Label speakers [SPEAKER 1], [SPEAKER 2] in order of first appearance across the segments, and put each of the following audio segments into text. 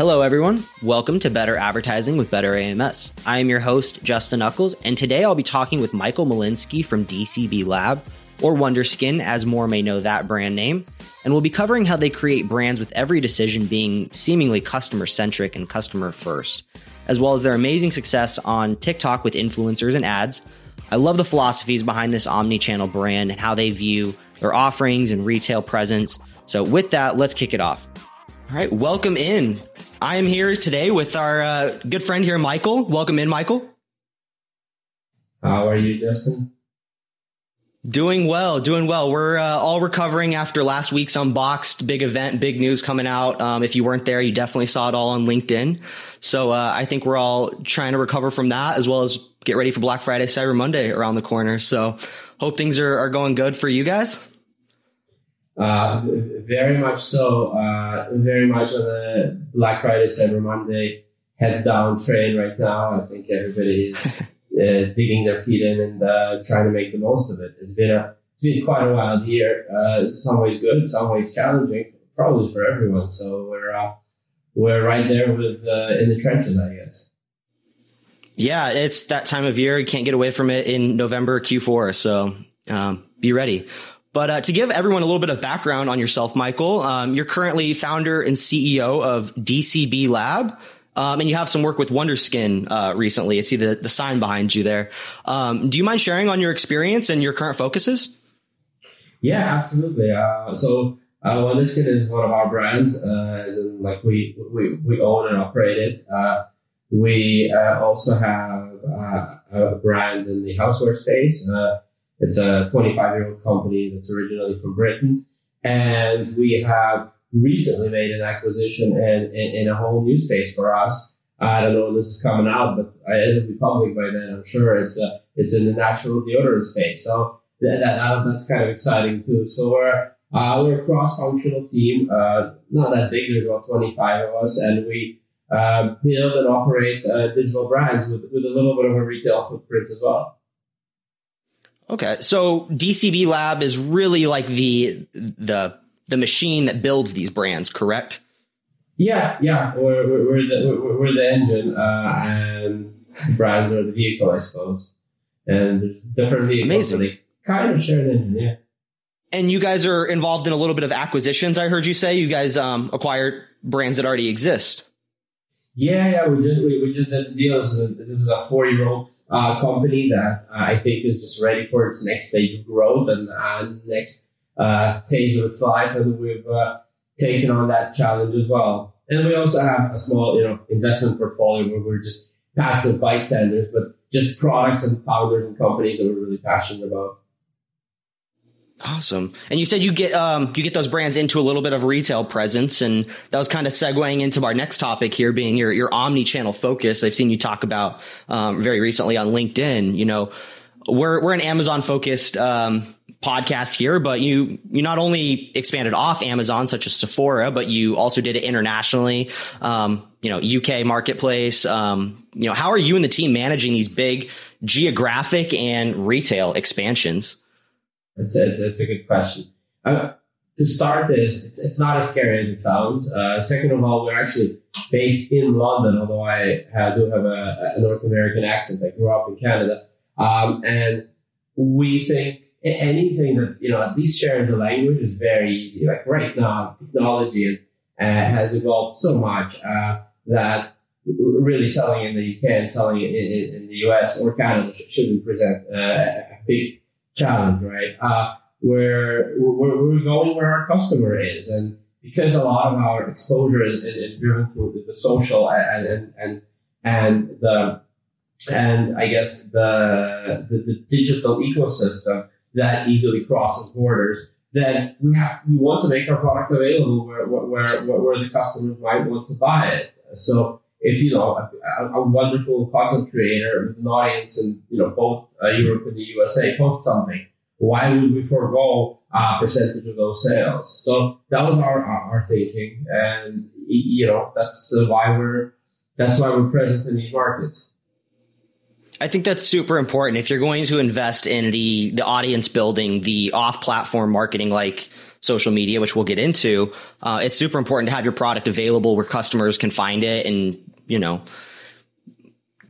[SPEAKER 1] Hello, everyone. Welcome to Better Advertising with Better AMS. I am your host, Justin Knuckles, and today I'll be talking with Michael Malinsky from DCB Lab, or Wonderskin, as more may know that brand name. And we'll be covering how they create brands with every decision being seemingly customer centric and customer first, as well as their amazing success on TikTok with influencers and ads. I love the philosophies behind this omni channel brand and how they view their offerings and retail presence. So, with that, let's kick it off. All right, welcome in. I am here today with our uh, good friend here, Michael. Welcome in, Michael.
[SPEAKER 2] How are you, Justin?
[SPEAKER 1] Doing well, doing well. We're uh, all recovering after last week's unboxed big event, big news coming out. Um, if you weren't there, you definitely saw it all on LinkedIn. So uh, I think we're all trying to recover from that as well as get ready for Black Friday, Cyber Monday around the corner. So hope things are, are going good for you guys.
[SPEAKER 2] Uh, very much so. Uh, very much on the Black Friday, Cyber Monday head down train right now. I think everybody is uh, digging their feet in and uh, trying to make the most of it. It's been a it's been quite a wild year. Uh, some ways good, some ways challenging, probably for everyone. So we're uh, we're right there with in the trenches, I guess.
[SPEAKER 1] Yeah, it's that time of year. You can't get away from it in November Q4. So um, be ready. But uh, to give everyone a little bit of background on yourself, Michael, um, you're currently founder and CEO of DCB Lab. Um, and you have some work with Wonderskin uh, recently. I see the, the sign behind you there. Um, do you mind sharing on your experience and your current focuses?
[SPEAKER 2] Yeah, absolutely. Uh, so uh, Wonderskin is one of our brands, uh, as in like we, we, we own and operate it. Uh, we uh, also have a brand in the houseware space. It's a 25 year old company that's originally from Britain. And we have recently made an acquisition in, in, in a whole new space for us. I don't know when this is coming out, but it'll be public by then. I'm sure it's a, it's in the natural deodorant space. So that, that, that's kind of exciting too. So we're, uh, we're a cross-functional team, uh, not that big. There's about 25 of us and we, uh, build and operate, uh, digital brands with, with a little bit of a retail footprint as well.
[SPEAKER 1] Okay. So DCB Lab is really like the the the machine that builds these brands, correct?
[SPEAKER 2] Yeah, yeah. We're, we're, the we're, we're, the engine, uh, and brands are the vehicle, I suppose. And there's different vehicles, Amazing. so they kind of share an engine. Yeah.
[SPEAKER 1] And you guys are involved in a little bit of acquisitions. I heard you say you guys um, acquired brands that already exist.
[SPEAKER 2] Yeah, yeah. We just we, we just did the deal. This is a, this is a four year old uh, company that uh, I think is just ready for its next stage of growth and uh, next uh, phase of its life, and we've taken on that challenge as well. And we also have a small, you know, investment portfolio where we're just passive bystanders, but just products and founders and companies that we're really passionate about.
[SPEAKER 1] Awesome. And you said you get um, you get those brands into a little bit of retail presence, and that was kind of segueing into our next topic here, being your your omni channel focus. I've seen you talk about um, very recently on LinkedIn. You know, we're we're an Amazon focused um, podcast here, but you you not only expanded off Amazon, such as Sephora, but you also did it internationally. Um, you know, UK marketplace. Um, you know, how are you and the team managing these big geographic and retail expansions?
[SPEAKER 2] It's a, it's a good question. Uh, to start this, it's, it's not as scary as it sounds. Uh, second of all, we're actually based in London, although I uh, do have a, a, North American accent. I grew up in Canada. Um, and we think anything that, you know, at least sharing the language is very easy. Like right now, technology uh, has evolved so much uh, that really selling in the UK and selling in, in, in the US or Canada shouldn't present uh, a big challenge, right? Uh, where we're, we're going where our customer is. And because a lot of our exposure is, is driven through the social and, and, and, and the, and I guess the, the, the digital ecosystem that easily crosses borders, then we have, we want to make our product available where, where, where, where the customers might want to buy it. So if you know a, a, wonderful content creator with an audience in you know both uh, Europe and the USA post something, why would we forego a percentage of those sales? So that was our our, thinking, and you know that's uh, why we're that's why we're present in these markets.
[SPEAKER 1] I think that's super important. If you're going to invest in the the audience building, the off platform marketing like social media, which we'll get into, uh, it's super important to have your product available where customers can find it and you know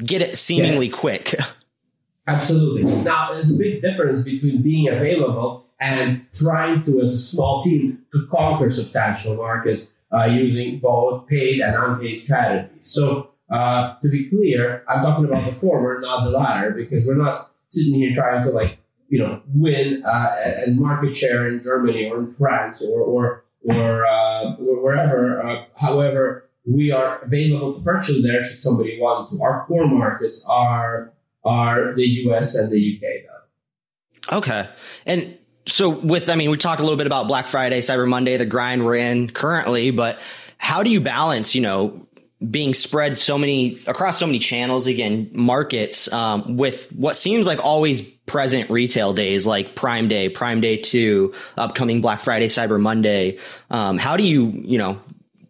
[SPEAKER 1] get it seemingly yeah. quick.
[SPEAKER 2] Absolutely. Now, there's a big difference between being available and trying to, as a small team, to conquer substantial markets uh, using both paid and unpaid strategies. So, uh, to be clear, I'm talking about the former, not the latter, because we're not sitting here trying to like you know win uh, and market share in Germany or in France or or or, uh, or wherever. Uh, however, we are available to purchase there should somebody want to. Our core markets are are the US and the UK
[SPEAKER 1] though. Okay. And so with I mean we talked a little bit about Black Friday, Cyber Monday, the grind we're in currently, but how do you balance, you know, being spread so many across so many channels again markets um, with what seems like always present retail days like prime day prime day 2 upcoming black friday cyber monday um, how do you you know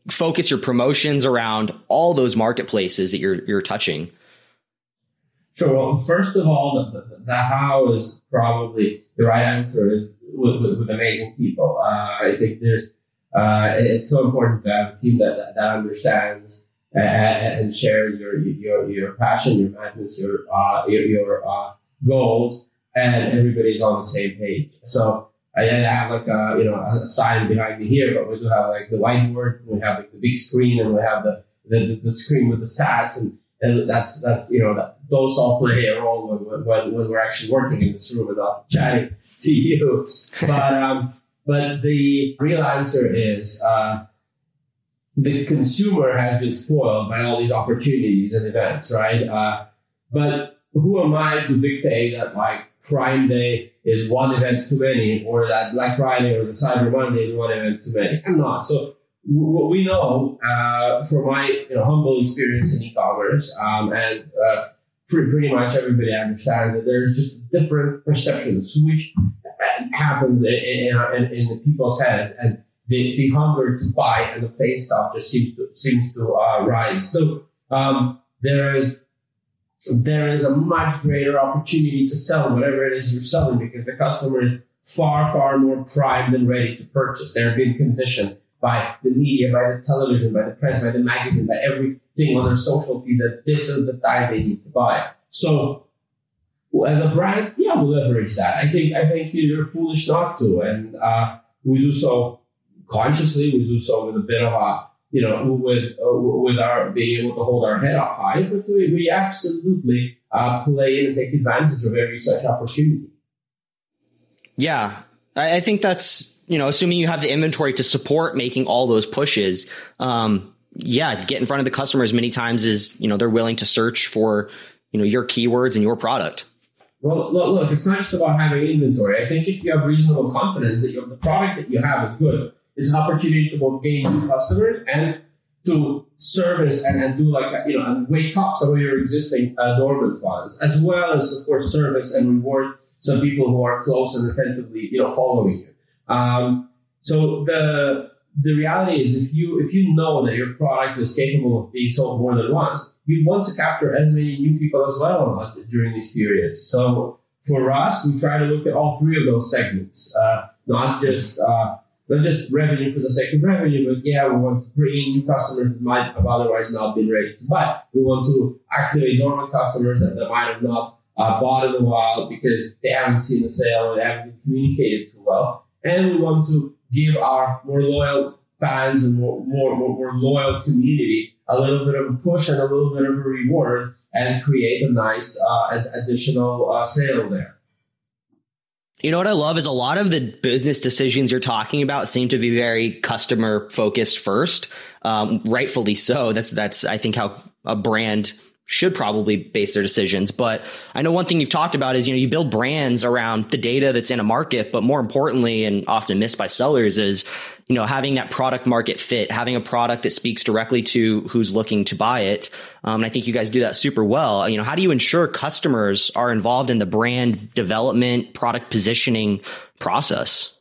[SPEAKER 1] focus your promotions around all those marketplaces that you're you're touching?
[SPEAKER 2] Sure. Well, first of all, the, the, the how is probably the right answer is with, with, with amazing people. Uh, I think there's uh, it's so important to have a team that that, that understands uh, and shares your your your passion, your madness, your uh, your, your uh, goals, and everybody's on the same page. So I have like a you know a sign behind me here, but we do have like the whiteboard, we have like the big screen, and we have the the, the screen with the stats, and, and that's that's you know that those all play a role when, when when we're actually working in this room not chatting to you. But um, but the real answer is uh, the consumer has been spoiled by all these opportunities and events, right? Uh, but who am I to dictate that like Prime Day is one event too many, or that Black Friday or the Cyber Monday is one event too many? I'm not. So what we know uh, from my you know, humble experience in e-commerce, um, and uh, pretty, pretty much everybody understands that there's just different perceptions which happens in, in, in people's head, and the, the hunger to buy and obtain stuff just seems to seems to uh, rise. So um, there is there is a much greater opportunity to sell whatever it is you're selling because the customer is far, far more primed and ready to purchase. They're being conditioned by the media, by the television, by the press, by the magazine, by everything on their social feed that this is the time they need to buy. So as a brand, yeah, we leverage that. I think I think you're foolish not to, and uh, we do so consciously. We do so with a bit of a you know, with uh, with our being able to hold our head up high, but we, we absolutely uh, play in and take advantage of every such opportunity.
[SPEAKER 1] Yeah, I, I, think that's you know, assuming you have the inventory to support making all those pushes. Um, yeah, get in front of the customer as many times as you know they're willing to search for you know your keywords and your product.
[SPEAKER 2] Well, look, look, it's not just about having inventory. I think if you have reasonable confidence that the product that you have is good, it's an opportunity to both gain new customers and to service and, and do like, you know, and wake up some of your existing uh, dormant ones, as well as, of course, service and reward some people who are close and attentively, you know, following you. Um, so the, the reality is if you, if you know that your product is capable of being sold more than once, you want to capture as many new people as well during these periods. So for us, we try to look at all three of those segments, uh, not just, uh, not just revenue for the sake of revenue, but yeah, we want to bring in new customers that might have otherwise not been ready to buy. We want to activate dormant customers that, might have not uh, bought in a while because they haven't seen the sale they haven't been communicated too well. And we want to give our more loyal fans and more, more, more, more loyal community a little bit of a push and a little bit of a reward and create a nice uh, additional uh, sale there.
[SPEAKER 1] You know what I love is a lot of the business decisions you're talking about seem to be very customer focused first. Um, rightfully so. That's that's I think how a brand should probably base their decisions. But I know one thing you've talked about is, you know, you build brands around the data that's in a market, but more importantly, and often missed by sellers is, you know, having that product market fit, having a product that speaks directly to who's looking to buy it. Um, and I think you guys do that super well. You know, how do you ensure customers are involved in the brand development, product positioning process?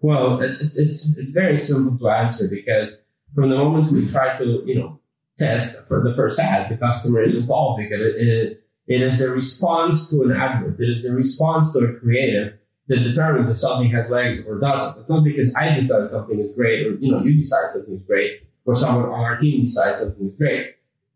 [SPEAKER 2] Well, it's, it's, it's, very simple to answer because from the moment we try to, you know, test for the first ad, the customer is involved because it, it, It is the response to an advert. It is the response to a creative that determines if something has legs or doesn't. It's not because I decide something is great or, you know, you decide something is great or someone on our team decides something is great.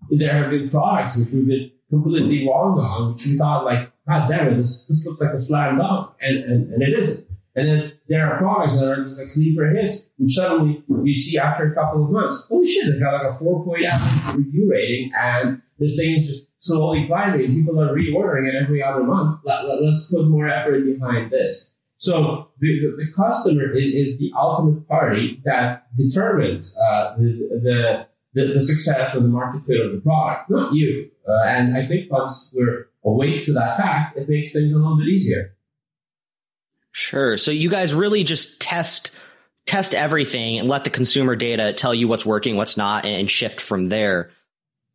[SPEAKER 2] There have been products which we've been completely wrong on, which we thought like, God damn it, this, this looks like a slam dunk. And, and, and it isn't. And then there are products that are just like sleeper hits, which suddenly you see after a couple of months, holy shit, they've got like a 4.8 review rating and this thing is just slowly climbing. People are reordering it every other month. Let, let, us put more effort behind this. So the, the, the customer is, is, the ultimate party that determines uh, the, the, the, success or the market fit of the product, not you. Uh, and I think once we're awake to that fact, it makes things a little bit easier.
[SPEAKER 1] Sure. So you guys really just test test everything and let the consumer data tell you what's working, what's not, and shift from there.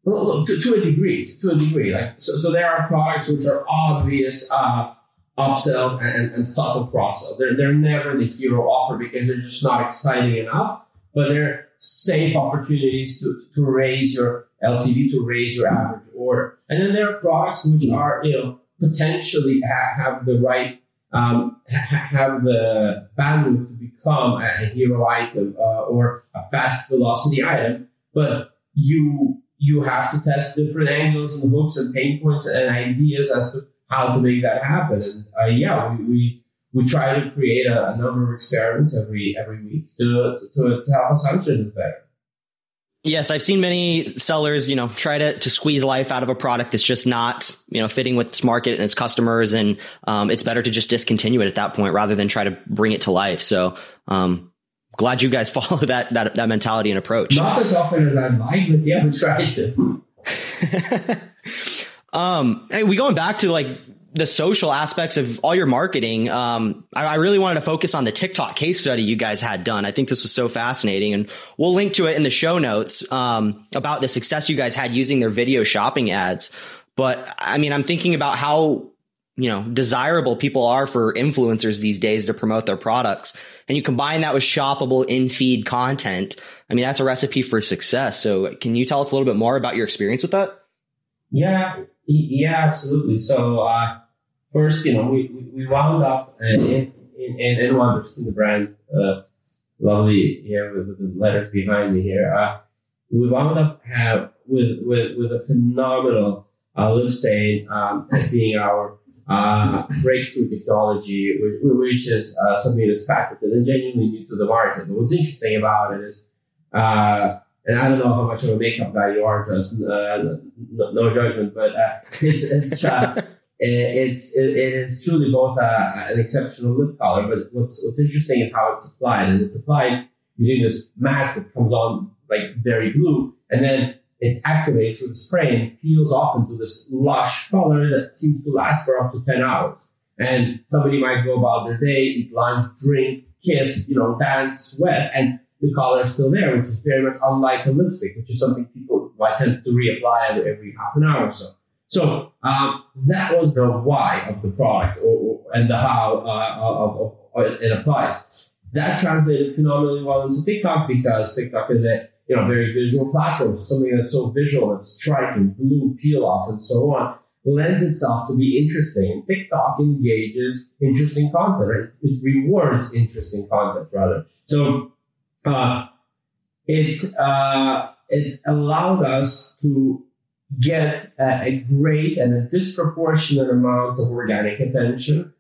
[SPEAKER 2] Well, to, to, a degree, to a degree. Like so, so there are products which are obvious uh, upsells and, and subtle cross They're they're never the hero offer because they're just not exciting enough. But they're safe opportunities to, to raise your LTV, to raise your average order. And then there are products which are you know potentially ha- have the right um, have the bandwidth to become a hero item uh, or a fast velocity item, but you you have to test different angles and hooks and pain points and ideas as to how to make that happen. And uh, yeah, we, we we try to create a, a, number of experiments every every week to to, to help this better.
[SPEAKER 1] Yes, I've seen many sellers, you know, try to, to squeeze life out of a product that's just not, you know, fitting with its market and its customers. And, um, it's better to just discontinue it at that point rather than try to bring it to life. So, um, glad you guys follow that, that, that mentality and approach.
[SPEAKER 2] Not as often as I'd like, but yeah, we try to.
[SPEAKER 1] um, hey, we going back to like the social aspects of all your marketing, um, I, I, really wanted to focus on the TikTok case study you guys had done. I think this was so fascinating, and we'll link to it in the show notes um, about the success you guys had using their video shopping ads. But I mean, I'm thinking about how you know desirable people are for influencers these days to promote their products, and you combine that with shoppable in feed content. I mean, that's a recipe for success. So, can you tell us a little bit more about your experience with that?
[SPEAKER 2] Yeah, yeah, absolutely. So uh, first, you know, we, we wound up in in, in, in Wonderskin the brand, uh, lovely here with, with, the letters behind me here. Uh, we wound up have with with with a phenomenal uh, lip stain um, being our uh, breakthrough technology, which, which is uh, something that's patented and genuinely new to the market. But what's interesting about it is uh, and I don't know how much of a makeup guy you are, Justin. Uh, no, no, judgment, but uh, it's it's uh, it's it, it is truly both a, an exceptional lip color. But what's what's interesting is how it's applied, and it's applied using this mask that comes on like very blue, and then it activates with a spray and peels off into this lush color that seems to last for up to ten hours. And somebody might go about their day, eat lunch, drink, kiss, you know, dance, sweat, and the color is still there, which is very much unlike a lipstick, which is something people might tend to reapply every, half an hour or so. So um, that was the why of the product or, or and the how uh, of, of, of, it applies. That translated phenomenally well into TikTok because TikTok is a you know very visual platform. So something that's so visual, that's striking, blue, peel off, and so on, lends itself to be interesting. And TikTok engages interesting content. Right? It rewards interesting content rather. So it uh, it allowed us to get a, a, great and a disproportionate amount of organic attention.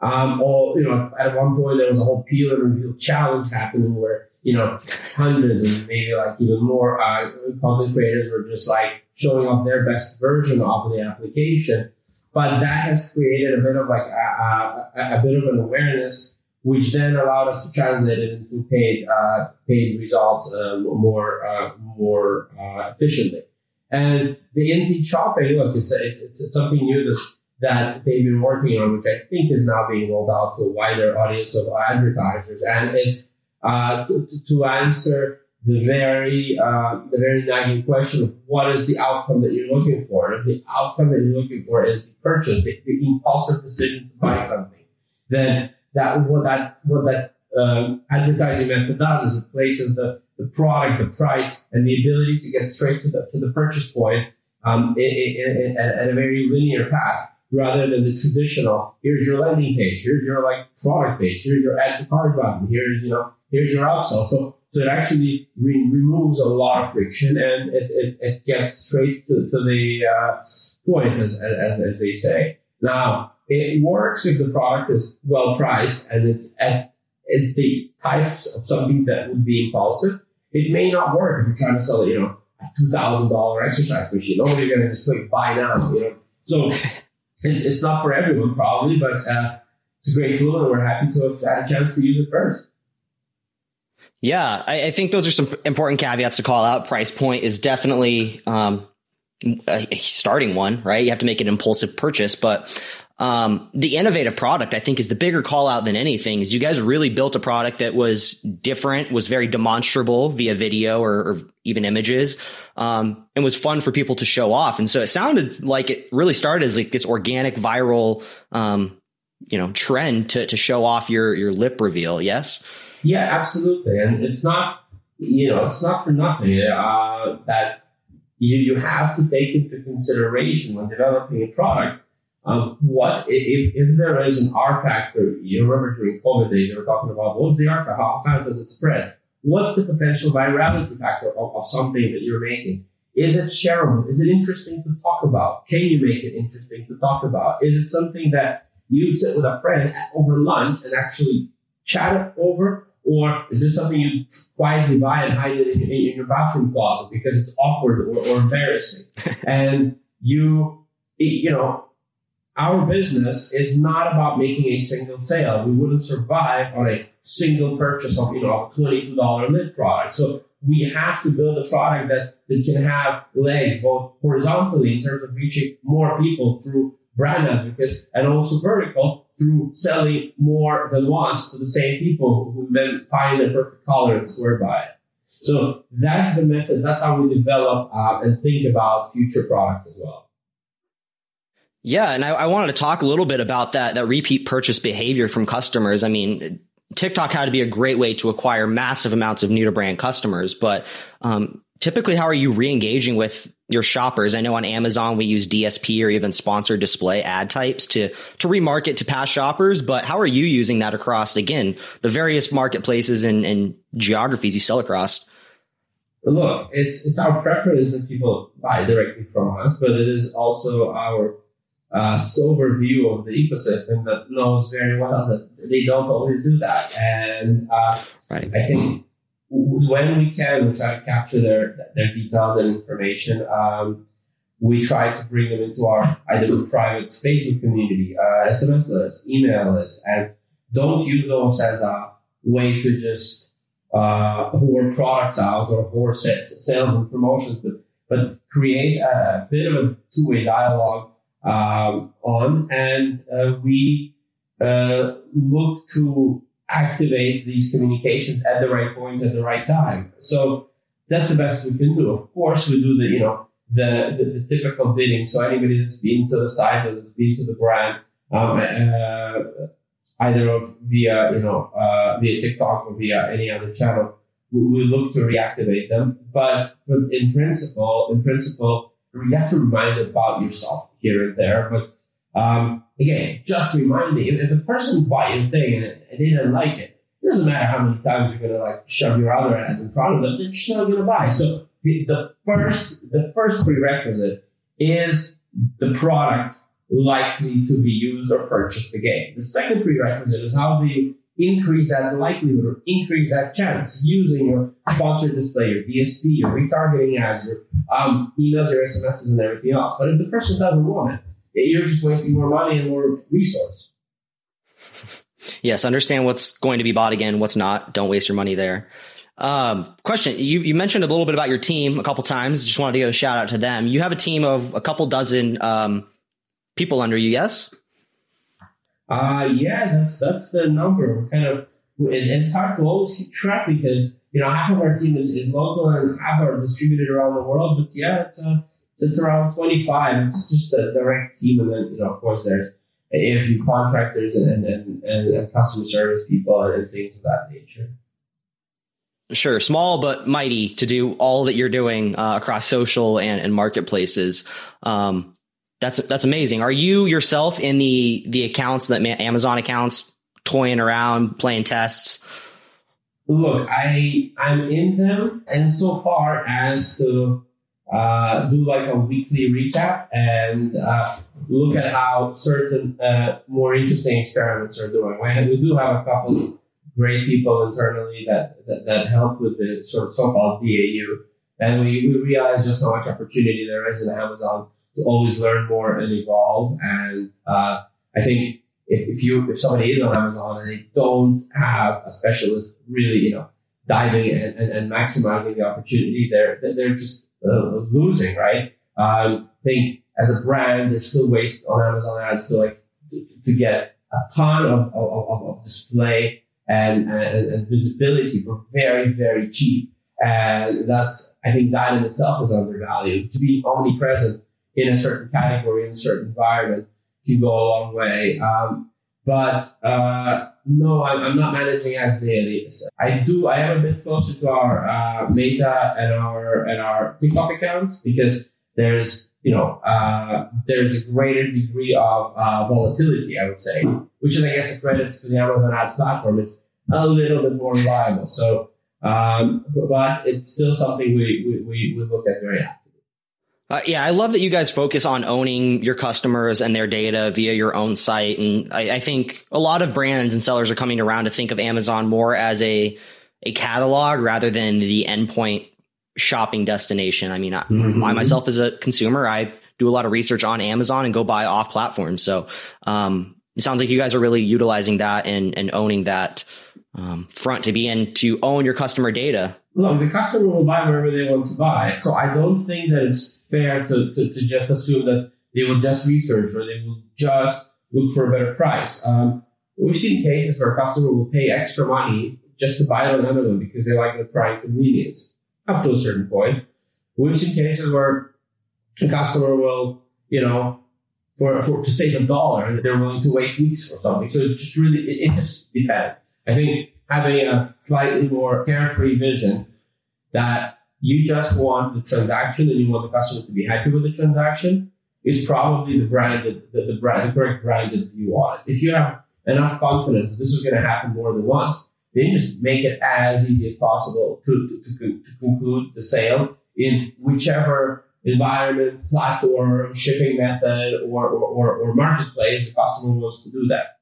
[SPEAKER 2] Um, or you know, at one point there was a whole and reveal challenge happening where you know hundreds and maybe like even more uh, content creators were just like showing off their best version of the application. But that has created a bit of like a, a, a bit of an awareness which then allowed us to translate it into paid uh, paid results um, more uh, more uh, efficiently. And the in-feed shopping, look, it's, it's it's something new that that they've been working on, which I think is now being rolled out to a wider audience of advertisers, and it's uh, to, to, answer the very uh, the very nagging question of what is the outcome that you're looking for. If the outcome that you're looking for is the purchase, the, the impulsive decision to buy something, then that what that what that um, advertising method does is it places the, the product, the price, and the ability to get straight to the to the purchase point um, at a very linear path rather than the traditional. Here's your landing page. Here's your like product page. Here's your add to cart button. Here's you know here's your upsell. So so it actually re- removes a lot of friction and it, it, it gets straight to, to the uh, point, as, as, as they say. Now, it works if the product is well priced and it's at it's the types of something that would be impulsive. It may not work if you're trying to sell, you know, a two thousand dollar exercise machine. Nobody's gonna just click buy now, you know. So it's it's not for everyone probably, but uh, it's a great tool and we're happy to have had a chance to use it first.
[SPEAKER 1] Yeah, I, I, think those are some important caveats to call out. Price point is definitely um, a starting one, right? You have to make an impulsive purchase, but um, the innovative product, I think, is the bigger call out than anything. Is you guys really built a product that was different, was very demonstrable via video or, or even images, um, and was fun for people to show off. And so it sounded like it really started as like this organic, viral, um, you know, trend to to show off your your lip reveal. Yes.
[SPEAKER 2] Yeah, absolutely. And it's not, you know, it's not for nothing uh, that you, you have to take into consideration when developing a product. Um, what if, if there is an R factor? You remember during COVID days, they were talking about what's the R factor? How fast does it spread? What's the potential virality factor of, of something that you're making? Is it shareable? Is it interesting to talk about? Can you make it interesting to talk about? Is it something that you'd sit with a friend over lunch and actually chat over? Or is this something you quietly buy and hide it in, in your bathroom closet because it's awkward or, or embarrassing? and you, you know, our business is not about making a single sale. We wouldn't survive on a single purchase of, you know, a $22 lid product. So we have to build a product that, that can have legs both horizontally in terms of reaching more people through brand advocates and also vertical through selling more than once to the same people who then find the perfect color and swear by it. So that's the method. That's how we develop uh, and think about future products as well.
[SPEAKER 1] Yeah, and I, I, wanted to talk a little bit about that that repeat purchase behavior from customers. I mean, TikTok had to be a great way to acquire massive amounts of new to brand customers, but um, typically how are you re-engaging with your shoppers i know on amazon we use dsp or even sponsored display ad types to to remarket to past shoppers but how are you using that across again the various marketplaces and, and geographies you sell across
[SPEAKER 2] look it's it's our preference that people buy directly from us but it is also our uh, sober view of the ecosystem that knows very well that they don't always do that and uh, right. i think when we can, we try to capture their their details and information. Um, we try to bring them into our either private Facebook community, uh, SMS list, email list, and don't use those as a way to just uh, whore products out or whore sales and promotions, but but create a bit of a two way dialogue um, on, and uh, we uh, look to activate these communications at the right point at the right time. So that's the best we can do. Of course, we do the, you know, the, the, the typical bidding. So anybody that's been to the site or that's been to the brand, um, uh, either of via, you know, uh, via TikTok or via any other channel, we, look to reactivate them. But, but in principle, in principle, you have to remind about yourself here and there. But um, again, just reminding if, if a person bought your thing and, they didn't like it, it doesn't matter how many times you're gonna like shove your other ad in front of them, they're just not gonna buy. So the, the first the first prerequisite is the product likely to be used or purchased again. The second prerequisite is how do you increase that likelihood or increase that chance using your sponsored display, your DSP, your retargeting ads, your um, emails, your SMSs, and everything else. But if the person doesn't want it, you're just wasting more money and more resource.
[SPEAKER 1] Yes, understand what's going to be bought again, what's not. Don't waste your money there. Um, question: you, you mentioned a little bit about your team a couple times. Just wanted to give a shout out to them. You have a team of a couple dozen um, people under you. Yes.
[SPEAKER 2] Uh yeah, that's that's the number. Kind of it, it's hard to always keep track because you know half of our team is, is local and half are distributed around the world. But yeah, it's a it's around 25. It's just a direct team. And then, you know, of course, there's few contractors and, and, and, and customer service people and things of that nature.
[SPEAKER 1] Sure, small but mighty to do all that you're doing uh, across social and, and marketplaces. Um, that's that's amazing. Are you yourself in the the accounts that Amazon accounts, toying around, playing tests?
[SPEAKER 2] Look, I I'm in them, and so far as to uh, do like a weekly recap and uh, look at how certain uh, more interesting experiments are doing. We, do have a couple of great people internally that, that, that help with the sort of so-called BAU. And we, we realize just how much opportunity there is in Amazon to always learn more and evolve. And uh, I think if, if you if somebody is on Amazon and they don't have a specialist really, you know, diving and, and, and maximizing the opportunity, they're they're just uh, losing, right? Um, I think as a brand, there's still ways on Amazon ads to like to, to get a ton of, of, of display and, and, and visibility for very, very cheap. And that's, I think that in itself is undervalued. To be omnipresent in a certain category, in a certain environment can go a long way. Um, but uh, no, I'm, I'm, not managing as daily. I do. I am a bit closer to our uh, Meta and our and our TikTok accounts because there's you know uh, there's a greater degree of uh, volatility. I would say, which is I guess a credit to the Amazon Ads platform. It's a little bit more reliable. So, um, but it's still something we we, we look at very actively.
[SPEAKER 1] Uh, yeah, I love that you guys focus on owning your customers and their data via your own site. And I, I, think a lot of brands and sellers are coming around to think of Amazon more as a, a catalog rather than the endpoint shopping destination. I mean, I, mm-hmm. I myself as a consumer, I do a lot of research on Amazon and go buy off platform. So, um, it sounds like you guys are really utilizing that and, and owning that um, front to be in to own your customer data.
[SPEAKER 2] Look, the customer will buy wherever they want to buy. So I don't think that it's fair to, to, to just assume that they will just research or they will just look for a better price. Um, we've seen cases where a customer will pay extra money just to buy it on Amazon because they like the prime convenience up to a certain point. We've seen cases where a customer will, you know, for, for to save a dollar, they're willing to wait weeks for something. So it just really, it, it just depends. I think having a slightly more carefree vision that you just want the transaction and you want the customer to be happy with the transaction is probably the branded, the, the brand, the correct branded view on it. If you have enough confidence this is going to happen more than once, then just make it as easy as possible to, to, to, to conclude the sale in whichever environment, platform, shipping method, or, or, or, or marketplace the customer wants to do that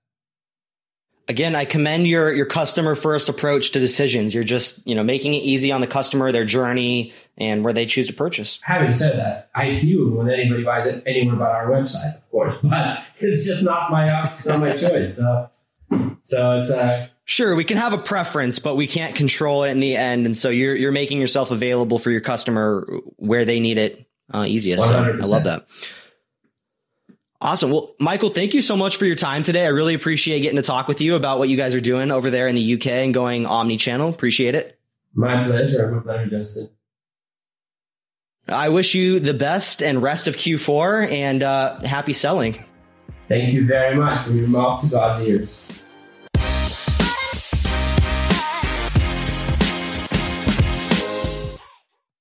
[SPEAKER 1] again, I commend your your customer first approach to decisions. You're just you know making it easy on the customer, their journey, and where they choose to purchase.
[SPEAKER 2] Having said that, I view when anybody buys it anywhere but our website, of course, but it's just not my it's not my choice. So, so it's uh,
[SPEAKER 1] Sure, we can have a preference, but we can't control it in the end. And so you're you're making yourself available for your customer where they need it uh, easiest. 100%. So I love that. Awesome. Well, Michael, thank you so much for your time today. I really appreciate getting to talk with you about what you guys are doing over there in the UK and going omni channel. Appreciate it.
[SPEAKER 2] My pleasure. My pleasure, Justin.
[SPEAKER 1] I wish you the best and rest of Q4 and uh, happy selling.
[SPEAKER 2] Thank you very much. From your mouth to God's ears.